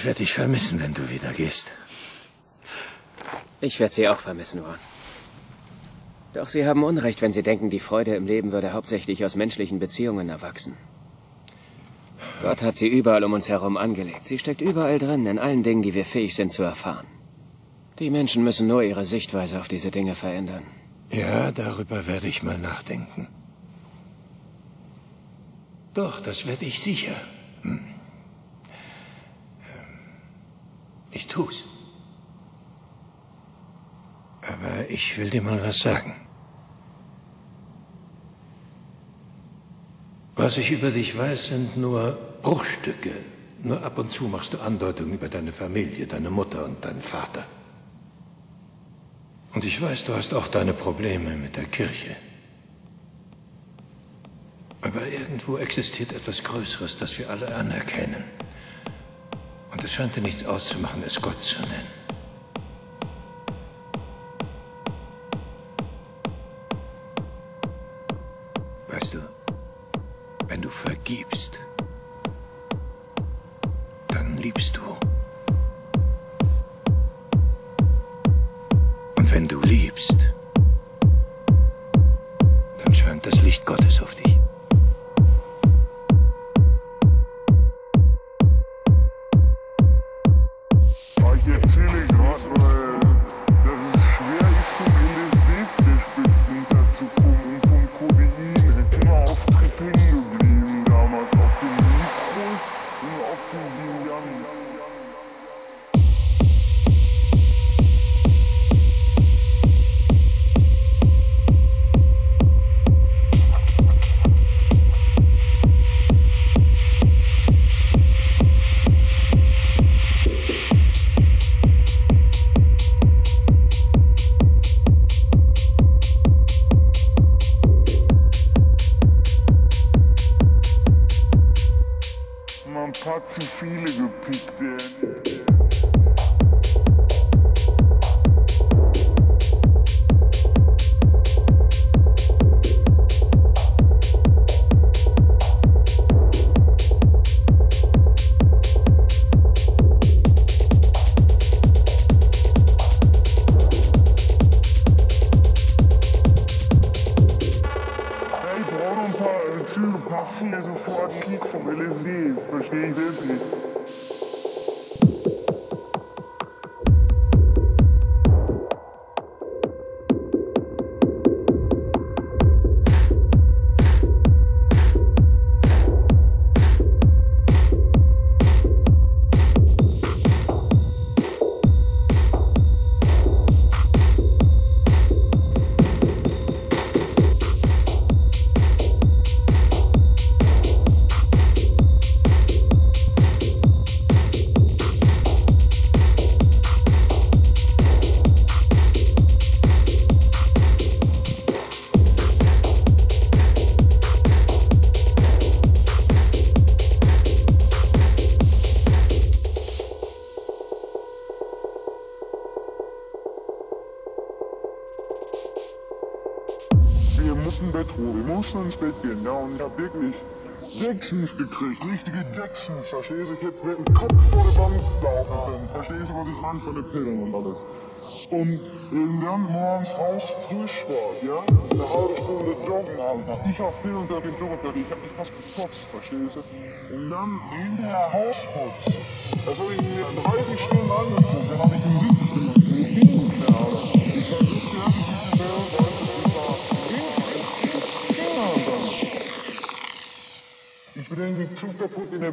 Ich werde dich vermissen, wenn du wieder gehst. Ich werde Sie auch vermissen, Ron. Doch Sie haben Unrecht, wenn Sie denken, die Freude im Leben würde hauptsächlich aus menschlichen Beziehungen erwachsen. Gott hat sie überall um uns herum angelegt. Sie steckt überall drin, in allen Dingen, die wir fähig sind zu erfahren. Die Menschen müssen nur ihre Sichtweise auf diese Dinge verändern. Ja, darüber werde ich mal nachdenken. Doch, das werde ich sicher. Hm. Ich tu's. Aber ich will dir mal was sagen. Was ich über dich weiß, sind nur Bruchstücke. Nur ab und zu machst du Andeutungen über deine Familie, deine Mutter und deinen Vater. Und ich weiß, du hast auch deine Probleme mit der Kirche. Aber irgendwo existiert etwas Größeres, das wir alle anerkennen. Und es scheint dir nichts auszumachen, es Gott zu nennen. Jacksons gekriegt, richtige Jacksons, verstehst du? Ich hätte mit dem Kopf vor der Wand laufen können, verstehst du, was ich meine von den Pillen und alles. Und irgendwann morgens raus frisch war, ja, eine halbe Stunde joggen, Alter. Ich hab viel unter dem Joggen, ich hab mich fast gekotzt, verstehst du? Und dann hinterher Hausputz. Das hab ich mir 30 Stunden angeguckt, dann hab ich einen ich bin irgendwie zu kaputt in der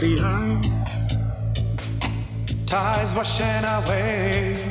behind. Tides washing away.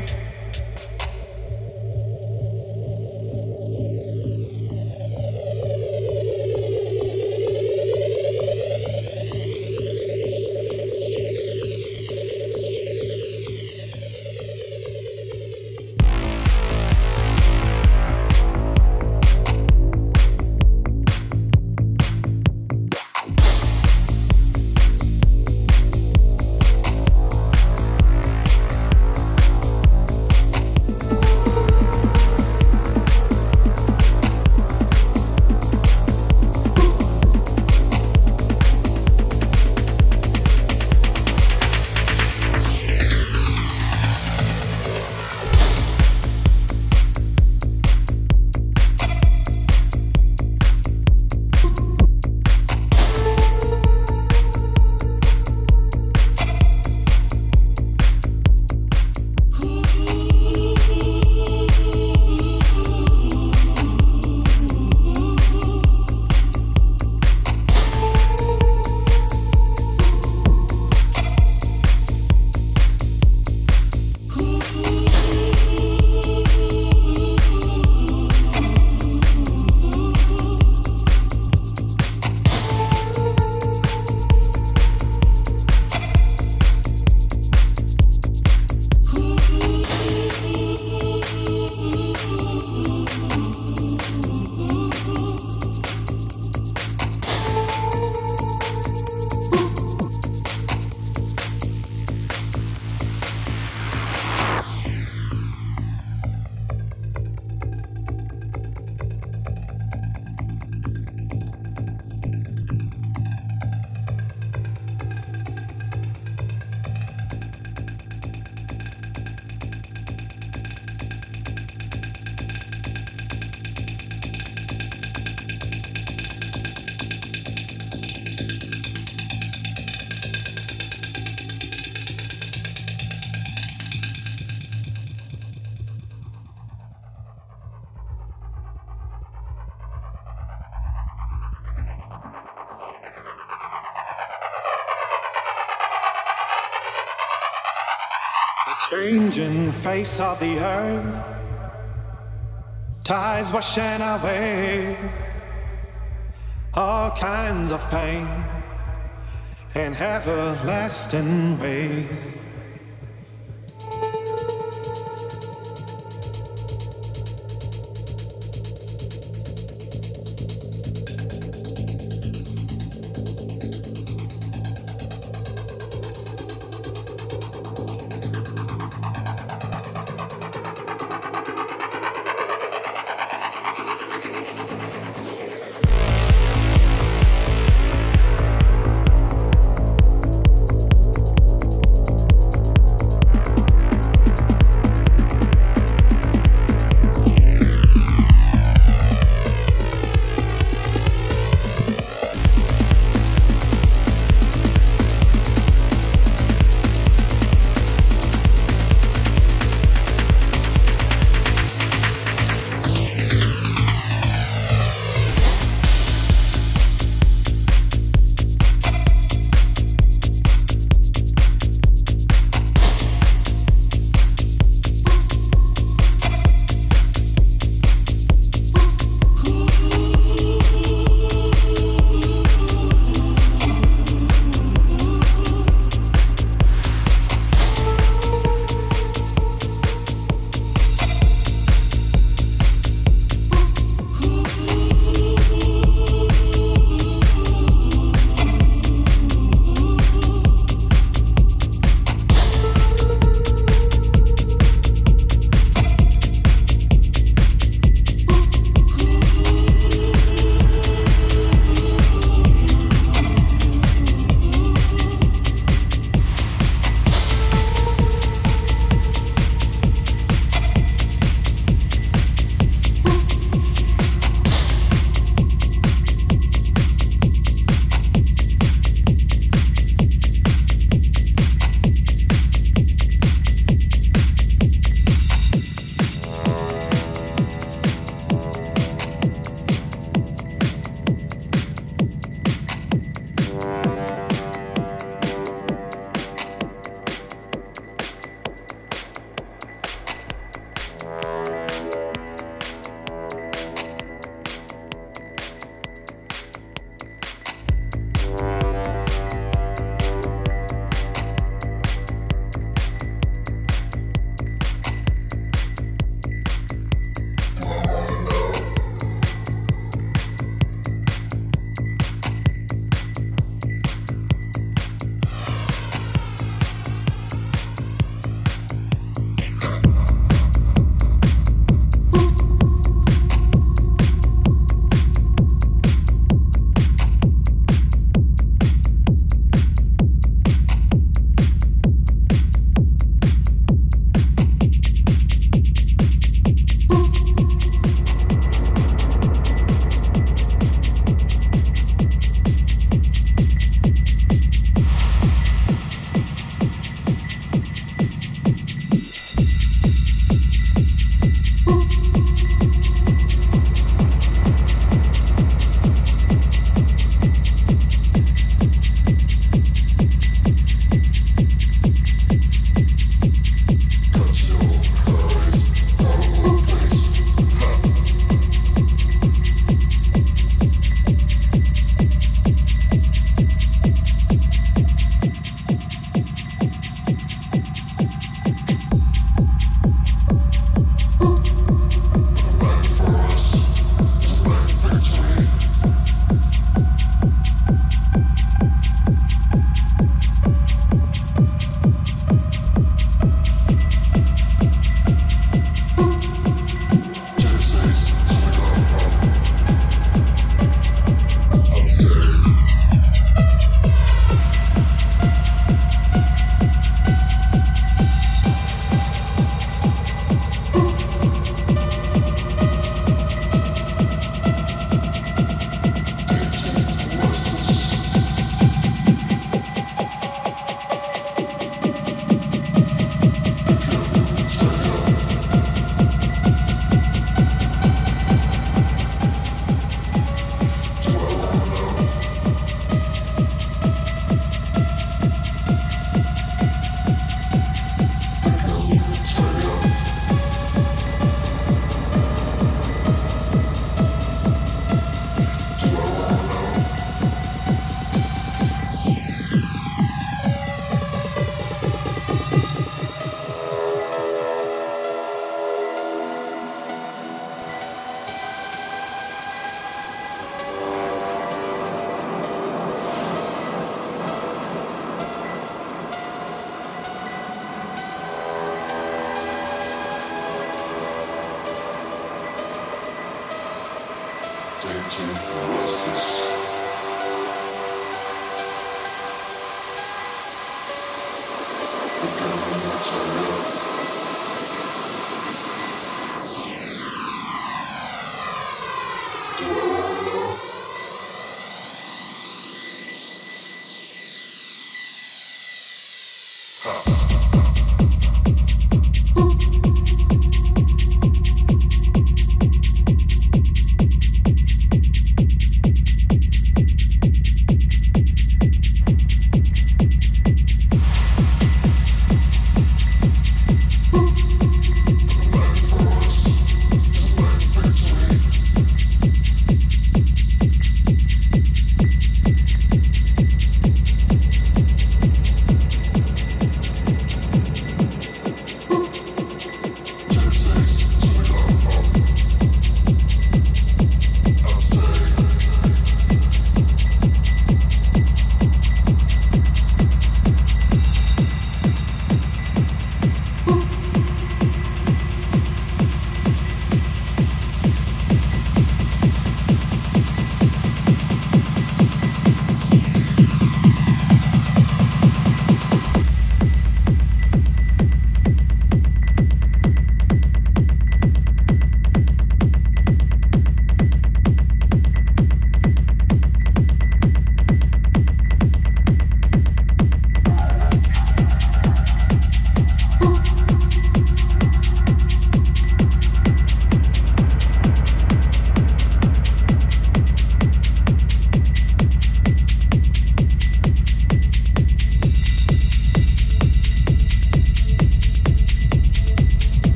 Changing face of the earth, tides washing away all kinds of pain and everlasting ways.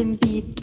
dem Beat.